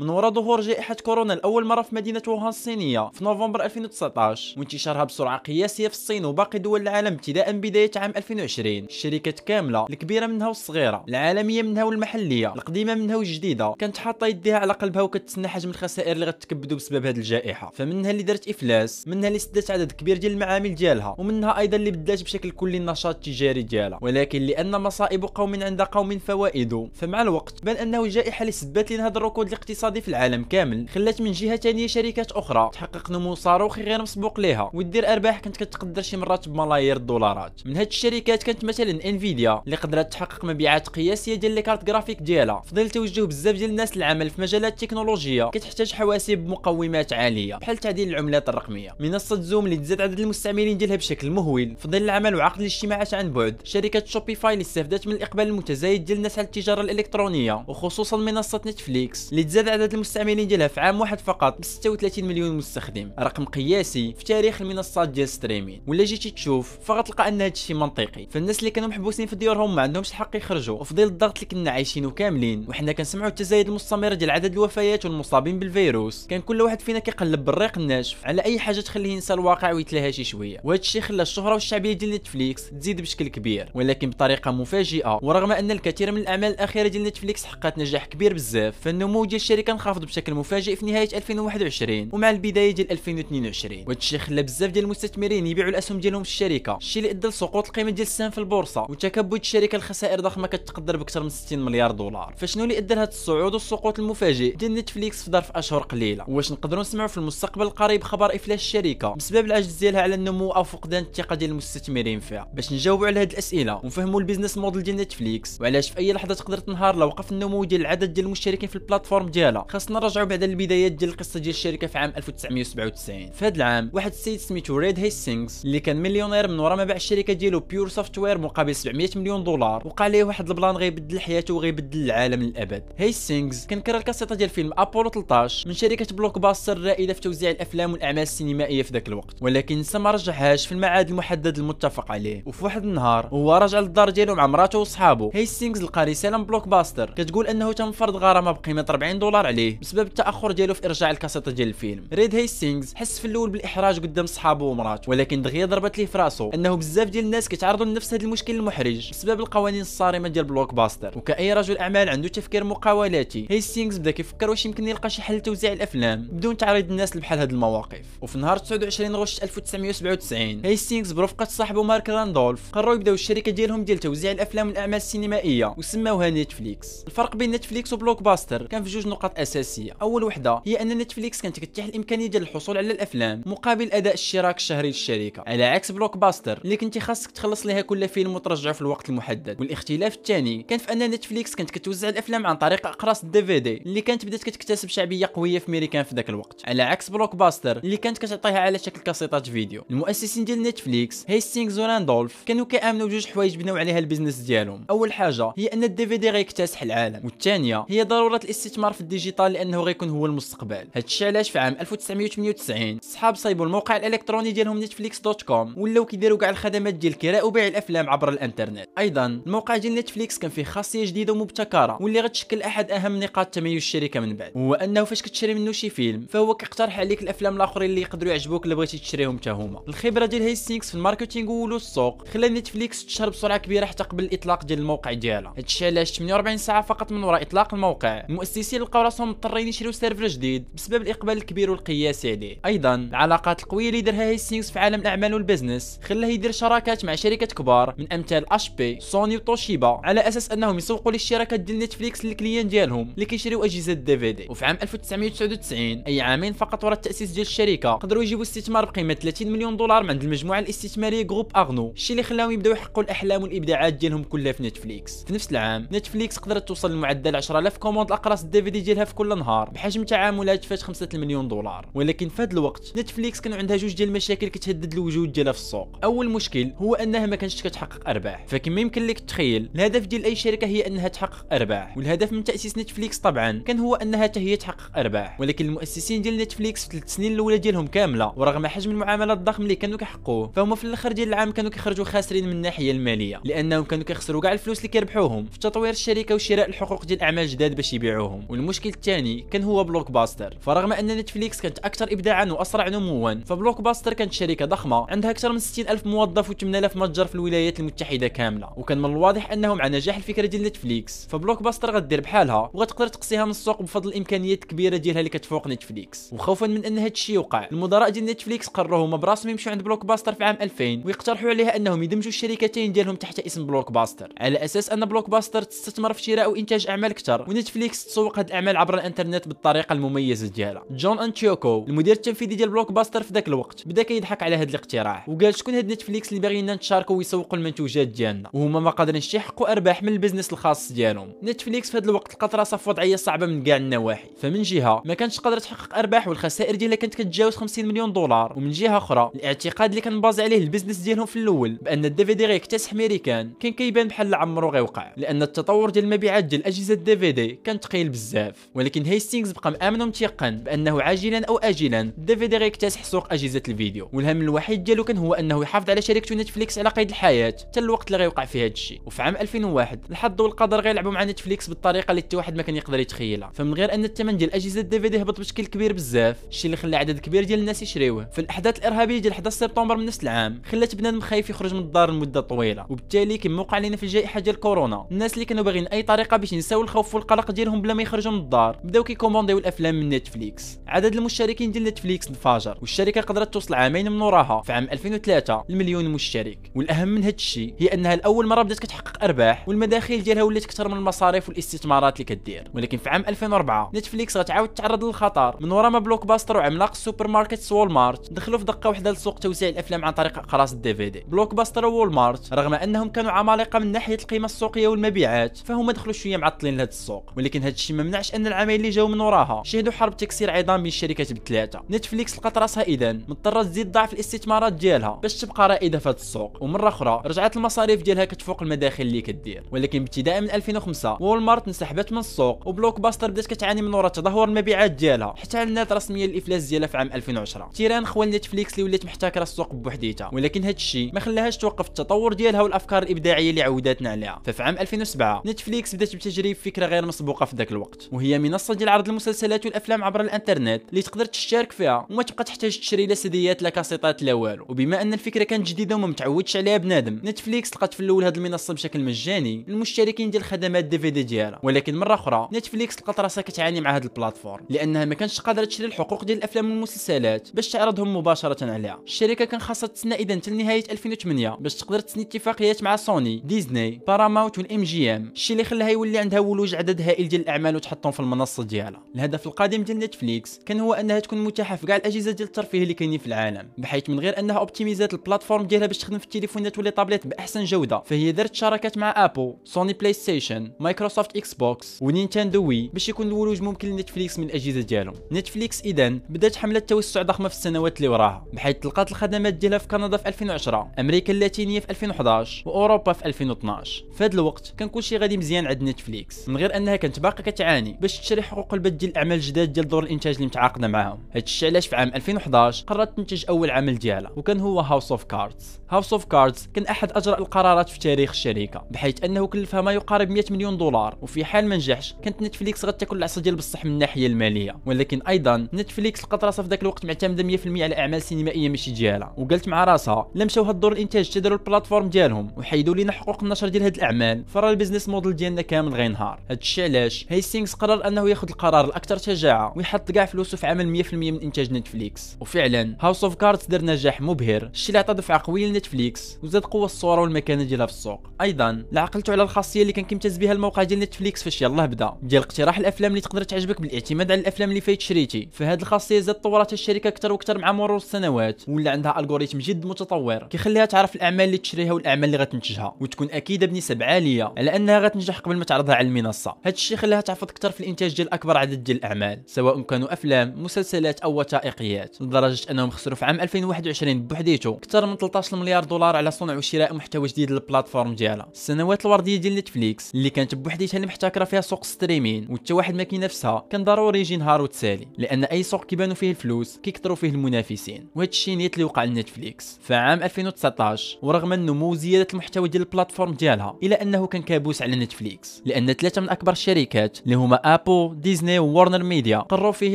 من ورا ظهور جائحة كورونا لأول مرة في مدينة ووهان الصينية في نوفمبر 2019 وانتشارها بسرعة قياسية في الصين وباقي دول العالم ابتداء بداية عام 2020 الشركات كاملة الكبيرة منها والصغيرة العالمية منها والمحلية القديمة منها والجديدة كانت حاطة يديها على قلبها وكتسنى حجم الخسائر اللي غتكبدوا بسبب هذه الجائحة. فمنها اللي دارت إفلاس منها اللي سدت عدد كبير ديال المعامل ديالها ومنها أيضا اللي بدلات بشكل كلي النشاط التجاري ديالها. ولكن لأن مصائب قوم عند قوم فوائد فمع الوقت بان أنه الجائحة اللي سببات لنا هذا الركود الاقتصادي في العالم كامل خلات من جهة ثانية شركات أخرى تحقق نمو صاروخي غير مسبوق لها ودير أرباح كانت كتقدر شي مرات بملايير الدولارات. من هاد الشركات كانت مثلا انفيديا اللي قدرت تحقق مبيعات قياسية ديال les cartes graphiques ديالها. بفضل توجه بزاف ديال الناس للعمل في مجالات التكنولوجيا كتحتاج حواسيب بمقومات عالية بحال تعدين العملات الرقمية. منصة زوم اللي تزاد عدد المستعملين ديالها بشكل مهول فضل العمل وعقد الاجتماعات عن بعد. شركة شوبيفاي اللي استفادت من الإقبال المتزايد ديال الناس على التجارة الإلكترونية وخصوصا منصة نتفليكس اللي تزاد عدد المستعملين ديالها في عام واحد فقط ب 36 مليون مستخدم. رقم قياسي في تاريخ المنصات ديال streaming ولا جيتي تشوف فغتلقى ان هذا الشيء منطقي. فالناس اللي كانوا محبوسين في ديورهم ما عندهمش الحق يخرجوا. وفظل الضغط اللي كنا عايشينه كاملين وحنا كنسمعوا التزايد المستمر ديال عدد الوفيات والمصابين بالفيروس. كان كل واحد فينا كيقلب بالريق الناشف على أي حاجة تخليه ينسى الواقع ويتلهى شي شوية. وهذا الشيء خلى الشهرة والشعبية ديال نتفليكس تزيد بشكل كبير ولكن بطريقة مفاجئة. ورغم أن الكثير من الأعمال الأخيرة ديال نتفليكس حققت نجاح كبير بزاف فالنمو ديال الشركة انخفض بشكل مفاجئ في نهاية 2021 ومع البداية ديال 2022 وهذا الشيء خلى بزاف ديال المستثمرين يبيعوا الأسهم ديالهم في الشركة الشيء اللي إدى لسقوط القيمة ديال السهم في البورصة وتكبد الشركة الخسائر ضخمة كتقدر بأكثر من 60 مليار دولار. فشنو اللي إدى لهذا الصعود والسقوط المفاجئ؟ ديال نتفليكس في ظرف أشهر قليلة. واش نقدروا نسمعوا في المستقبل القريب خبر إفلاس الشركة؟ بسبب العجز ديالها على النمو أو فقدان الثقة ديال المستثمرين فيها. باش نجاوبوا على هذه الأسئلة ونفهموا ال business model ديال نتفليكس. وعلاش في أي لحظة تقدر تنهار لو وقف النمو ديال العدد ديال المشتركين في ال plateforme ديالها خاصنا نرجعوا بعدا للبدايات ديال القصة ديال الشركة في عام 1997 في هذا العام واحد السيد سميتو ريد هيستينغز اللي كان مليونير من ورا ما باع الشركة ديالو Pure Software مقابل 700 مليون دولار وقع عليه واحد ال plan غيبدل حياته وغيبدل العالم للأبد. هيستينغز كان كرا الكاسيطه ديال فيلم ابولو 13 من شركة بلوك باستر الرائده في توزيع الأفلام والأعمال السينمائية في ذاك الوقت. ولكن ما رجعهاش في الميعاد المحدد المتفق عليه. وفي واحد النهار هو رجع للدار ديالو مع مراته وصحابه. هيستينغز لقى رسالة من بلوك باستر كتقول أنه تم فرض غرامة بقيمة 40 دولار عليه بسبب التأخر ديالو في إرجاع الكاسيطه ديال الفيلم. ريد هيستينغز حس في الأول بالإحراج قدام صحابه ومراته ولكن دغيا ضربت ليه في راسو إنه بزاف ديال الناس كيتعرضوا لنفس هذا المشكل المحرج بسبب القوانين الصارمة ديال بلوك باستر. وكأي رجل أعمال عنده تفكير مقاولاتي هيستينغز بدا كيفكر واش يمكن يلقى شي حل لتوزيع الأفلام بدون تعريض الناس لبحال هذه المواقف. وفي نهار 29 غشت 1997 هيستينغز برفقة صاحبه مارك راندولف قرروا يبداو الشركة ديالهم ديال توزيع الأفلام والأعمال السينمائية وسماوها نتفليكس الفرق بين نتفليكس وبلوك باستر كان في جوج نقاط أساسية. أول وحدة هي أن نتفليكس كانت كتتيح الإمكانية ديال الحصول على الأفلام مقابل أداء الاشتراك الشهري للشركة على عكس بلوك باستر اللي كنتي خاصك تخلص ليها كل فيلم وترجعه في الوقت المحدد. والاختلاف الثاني كان في أن نتفليكس كانت كتوزع الأفلام عن طريق أقراص ال DVD اللي كانت بدات كتكتسب شعبية قوية في ميريكان في ذاك الوقت على عكس بلوك باستر اللي كانت كتعطيها على شكل كاسيطات فيديو. المؤسسين ديال نتفليكس هيستينغز وراندولف كانوا كيآمنوا بجوج حوايج بناو عليها ال business ديالهم. أول حاجة هي أن ال DVD غيكتسح العالم والثانية هي ضرورة الاستثمار في ال digital لأنه غيكون هو المستقبل. هادشي علاش في عام 1998 صحاب صايبوا الموقع الإلكتروني ديالهم نتفليكس dot com ولاو كيديروا كاع الخدمات ديال كراء وبيع الأفلام عبر الإنترنت. أيضا الموقع ديال نتفليكس كان فيه خاصية جديدة ومبتكرة واللي غتشكل أحد أهم نقاط تميز الشركة من بعد. هو أنه فاش كتشري منه شي فيلم فهو كيقترح عليك الأفلام الآخرين اللي يقدروا يعجبوك اللي بغيتي تشريهم حتى الخبرة ديال هيستينغز في ال marketing ولو السوق خلى نتفليكس تشهر بسرعة كبيرة حتى قبل الإطلاق ديال الموقع ديالها. هادشي علاش 48 ساعة فقط من وراء إطلاق الموقع. المؤسسين لقاو راسهم مضطرين يشريو serveur جديد بسبب الإقبال الكبير والقياسي عليه. أيضا العلاقات القوية اللي دارها هيستينغز في عالم الأعمال وال business خلاه يدير شراكات مع شركات كبار من أمثال HP سوني وتوشيبا على أساس أنهم يسوقوا للشركات ديال نتفليكس لل fr: clients ديالهم اللي كيشريو أجهزة DVD. وفي عام 1999 أي عامين فقط وراء التأسيس ديال الشركة قدروا يجيبوا استثمار بقيمة 30 مليون دولار من عند المجموعة الاستثمارية Groupe Arnault الشيء اللي خلاهم يبداو يحققوا الأحلام والإبداعات ديالهم كلها في نتفليكس. في نفس العام نتفليكس قدرت توصل لمعدل 10000 commandes الاقراص ال DVD ديالها في كل نهار بحجم تعاملات فات 5 مليون دولار. ولكن في هذا الوقت نتفليكس كانوا عندها جوج ديال المشاكل كتهدد الوجود ديالها في السوق. أول مشكل هو أنها ما كانتش كتحقق أرباح. فكما يمكن لك تخيل الهدف ديال أي شركة هي أنها تحقق أرباح. والهدف من تأسيس نتفليكس طبعا كان هو أنها حتى هي تحقق أرباح. ولكن المؤسسين ديال نتفليكس في الثلاث سنين الأولى ديالهم كاملة ورغم حجم المعاملات الضخم اللي كانوا كيحققوه فهم في الآخر ديال العام كانوا كيخرجوا خاسرين من الناحية المالية لأنهم كانوا كيخسروا كاع الفلوس اللي كيربحوهم في تطوير الشركة وشراء الحقوق ديال الاعمال جداد باش يبيعوهم. والمشكل الشكل الثاني كان هو بلوك باستر فرغم أن نتفليكس كانت أكثر ابداعا وأسرع نموا فبلوك باستر كانت شركة ضخمة عندها أكثر من 60 ألف موظف و8000 متجر في الولايات المتحدة كاملة. وكان من الواضح انه مع نجاح الفكرة ديال نتفليكس. فبلوك باستر غدير بحالها وغتقدر تقصيها من السوق بفضل الإمكانيات الكبيرة ديالها اللي كتفوق نتفليكس. وخوفا من أن هذا الشيء يوقع. المدراء ديال نتفليكس قرروا هما براسهم يمشوا عند بلوك باستر في عام 2000 ويقترحوا عليها أنهم يدمجوا الشركتين ديالهم تحت اسم بلوك باستر. على أساس أن بلوك باستر تستثمر في شراء وإنتاج أعمال أكثر ونتفليكس تسوق هذه الأعمال عبر الانترنت بالطريقة المميزة ديالها. جون انتيوكو المدير التنفيذي ديال بلوك باستر في ذاك الوقت بدأ كيضحك على هذا الاقتراح وقال شكون هاد نتفليكس اللي باغيين نتشاركوا ويسوقوا المنتوجات ديالنا؟ وهما ما قادرينش يحققوا أرباح من ال business الخاص ديالهم. نتفليكس في هذا الوقت لقات راسها في وضعية صعبة من كاع النواحي. فمن جهة ما كانتش قادرة تحقق أرباح والخسائر ديالها كانت كتجاوز 50 مليون دولار. ومن جهة أخرى الاعتقاد اللي كان باني عليه ال business ديالهم في الأول بأن ال DVD غيكتسح ميريكان كان كيبان بحال عمرو غيوقع لأن التطور ديال المبيعات ديال أجهزة ال DVD كان ثقيل بزاف. ولكن هيستينغز بقى مامن ومتيقن بأنه عاجلا أو اجلا ال DVD غيكتسح سوق أجهزة الفيديو. والهم الوحيد ديالو كان هو أنه يحافظ على شركته نتفليكس على قيد الحياة حتى الوقت اللي غيوقع فيه هذا الشيء. وفي عام 2001 الحظ والقدر غيلعبوا مع نتفليكس بالطريقة اللي حتى واحد ما كان يقدر يتخيلها. فمن غير أن الثمن ديال أجهزة ال DVD هبط بشكل كبير بزاف الشيء اللي خلى عدد كبير ديال الناس يشريوه. في الأحداث الإرهابية ديال 11 سبتمبر من نفس العام خلات بنادم خايف يخرج من الدار لمدة طويلة. وبالتالي كما وقع لنا في الجائحة ديال كورونا. الناس اللي كانوا باغيين أي طريقة باش ينساو الخوف والقلق ديالهم بلا ما يخرجوا من الدار. بداو كيكومونديو الأفلام من نتفليكس. عدد المشتركين ديال نتفليكس انفجر والشركة قدرت توصل عامين من وراها في عام 2003 لمليون مشترك. والأهم من هذا الشيء هي أنها لاول مرة بدات كتحقق أرباح والمداخيل ديالها ولات أكثر من المصاريف والاستثمارات اللي كدير. ولكن في عام 2004 نتفليكس غتعاود تعرض للخطر. من ورا ما بلوك باستر وعملاق السوبر ماركت وول مارت دخلوا في دقة واحدة لسوق توزيع الأفلام عن طريق أقراص ال DVD بلوك باستر وول مارت رغم أنهم كانوا عمالقة من ناحية القيمة السوقية والمبيعات فهم دخلوا شوية معطلين لهذا السوق. ولكن هذا الشيء ما منعش ان العامين اللي جاوا من وراها شهدوا حرب تكسير عظام بين الشركات بثلاثه نتفليكس لقات راسها اذا مضطرة تزيد ضعف الاستثمارات ديالها باش تبقى رائدة في هذا السوق. ومرة أخرى رجعت المصاريف ديالها كتفوق المداخيل اللي كدير. ولكن ابتداء من 2005 وول مارت انسحبت من السوق وبلوك باستر بدات كتعاني من وراء تدهور المبيعات ديالها حتى اعلنت رسميا الافلاس ديالها في عام 2010 terrain خوا لنتفليكس اللي ولات محتكرة السوق بوحديتها. ولكن هذا الشيء ما خلاهاش توقف التطور ديالها والأفكار الإبداعية اللي عوداتنا عليها. ففي عام 2007 نتفليكس بدات بتجريب فكرة غير مسبوقة في ذاك الوقت. وهي منصه ديال عرض المسلسلات والأفلام عبر الإنترنت اللي تقدر تشترك فيها وما تبقى تحتاج تشري لا سيديات لا كاسيطات لا والو. وبما أن الفكرة كانت جديدة وما متعودش عليها بنادم نتفليكس طلقات في الأول هذه المنصة بشكل مجاني للمشتركين ديال خدمات DVD ديالها. ولكن مرة أخرى نتفليكس لقات راسها كتعاني مع هذه ال plateforme لأنها ما كانتش قادرة تشري الحقوق ديال الأفلام والمسلسلات باش تعرضهم مباشرة عليها. الشركة كان خاصها تسنى إذا حتى لنهاية 2008 باش تقدر تسني اتفاقيات مع سوني ديزني باراماونت والإم جي إم الشيء اللي خلاها يولي عندها ولوج عدد هائل ديال الأعمال وتحطهم في المنصة ديالها. الهدف القادم ديال نتفليكس كان هو أنها تكون متاحة في كاع الأجهزة ديال الترفيه اللي كاينين في العالم بحيث من غير أنها optimiz ات ال plateforme ديالها باش تخدم في التليفونات ولا tablettes بأحسن جودة. فهي دارت شراكات مع ابل سوني بلاي ستيشن مايكروسوفت إكس بوكس ونينتندو وي باش يكون الولوج ممكن لنتفليكس من الأجهزة ديالهم. نتفليكس اذا بدات حملة توسع ضخمة في السنوات اللي وراها بحيث طلقات الخدمات ديالها في كندا في 2010 أمريكا اللاتينية في 2011 وأوروبا في 2012 في هذا الوقت كان كلشي غادي مزيان عند نتفليكس من غير أنها كانت باقي كتعاني باش تشري حقوق البث ديال الاعمال الجداد ديال دور الإنتاج اللي متعاقدة معاهم. هادشي علاش في عام 2011 قررت تنتج أول عمل ديالها وكان هو House of Cards House of Cards كان أحد أجرأ القرارات في تاريخ الشركة بحيث أنه كلفها ما يقارب 100 مليون دولار وفي حال ما نجحش كانت نتفليكس غتاكل العصا ديال بصح من الناحية المالية. ولكن أيضا نتفليكس لقات راسها في ذاك الوقت معتمدة 100% على أعمال سينمائية ماشي ديالها. وقالت مع راسها لا مشاو هاد دور الإنتاج وداروا ال plateforme ديالهم وحيدوا لينا حقوق النشر ديال هاد الأعمال. فرا ال business model ديالنا كامل غينهار. هادشي علاش هيستينغز قرر أنه ياخذ القرار الأكثر شجاعة ويحط كاع فلوسه في عمل 100% من إنتاج نتفليكس. وفعلا House of Cards دار نجاح مبهر الشيء اللي عطى دفعة قوية لنتفليكس وزاد قوة الصورة والمكانة ديالها في السوق. أيضا لا عقلتوا على الخاصية اللي كان كيمتاز بها الموقع ديال نتفليكس فاش يلاه بدا. ديال اقتراح الأفلام اللي تقدر تعجبك بالاعتماد على الأفلام اللي فايت شريتي. فهاد الخاصية زاد طورتها الشركة أكثر وأكثر مع مرور السنوات. ولا عندها algorithm جد متطور. كيخليها تعرف الأعمال اللي تشريها والأعمال اللي غتنتجها. وتكون أكيدة بنسب عالية على أنها غتنجح قبل ما تعرضها على المنصة. هاد الشيء خلاها تحفز أكثر في الإنتاج ديال أكبر عدد ديال الأعمال سواء كانوا أفلام مسلسلات أو وثائقيات. لدرجة أنهم خسروا في عام 2021 بوحديته أكثر من 13 مليار دولار على صنع وشراء محتوى جديد لل plateforme ديالها. السنوات الوردية ديال نتفليكس اللي كانت بوحديتها اللي محتكرة فيها سوق streaming وحتى واحد ما كينافسها كان ضروري يجي نهار وتسالي لأن أي سوق كيبانوا فيه الفلوس كيكثروا فيه المنافسين. وهذا الشيء نيت اللي وقع لنتفليكس. في عام 2019 ورغم النمو وزياده المحتوى ديال ال plateforme ديالها إلا أنه كان كابوس على نتفليكس لأن ثلاثة من أكبر الشركات اللي هما ابل ديزني وورنر ميديا قرروا فيه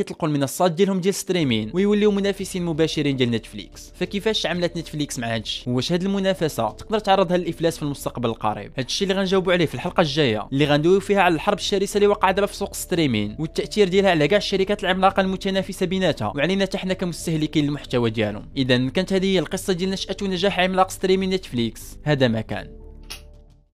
يطلقوا المنصات ديالهم ديال streaming ويوليو منافسين مباشرين ديال نتفليكس. فكيفاش عملت نتفليكس مع هادشي؟ واش هاد المنافسة؟ تقدر تعرضها للافلاس في المستقبل القريب. هادشي اللي غنجاوبوا عليه في الحلقة الجاية. اللي غندويو فيها على الحرب الشرسة اللي وقع دابا في سوق streaming والتأثير ديالها على كاع الشركات العملاقة المتنافسة بيناتها. وعلينا حتى حنا كمستهلكين المحتوى ديالهم. اذا كانت هذه هي القصة ديال نشأة ونجاح عملاق streaming نتفليكس. هذا ما كان.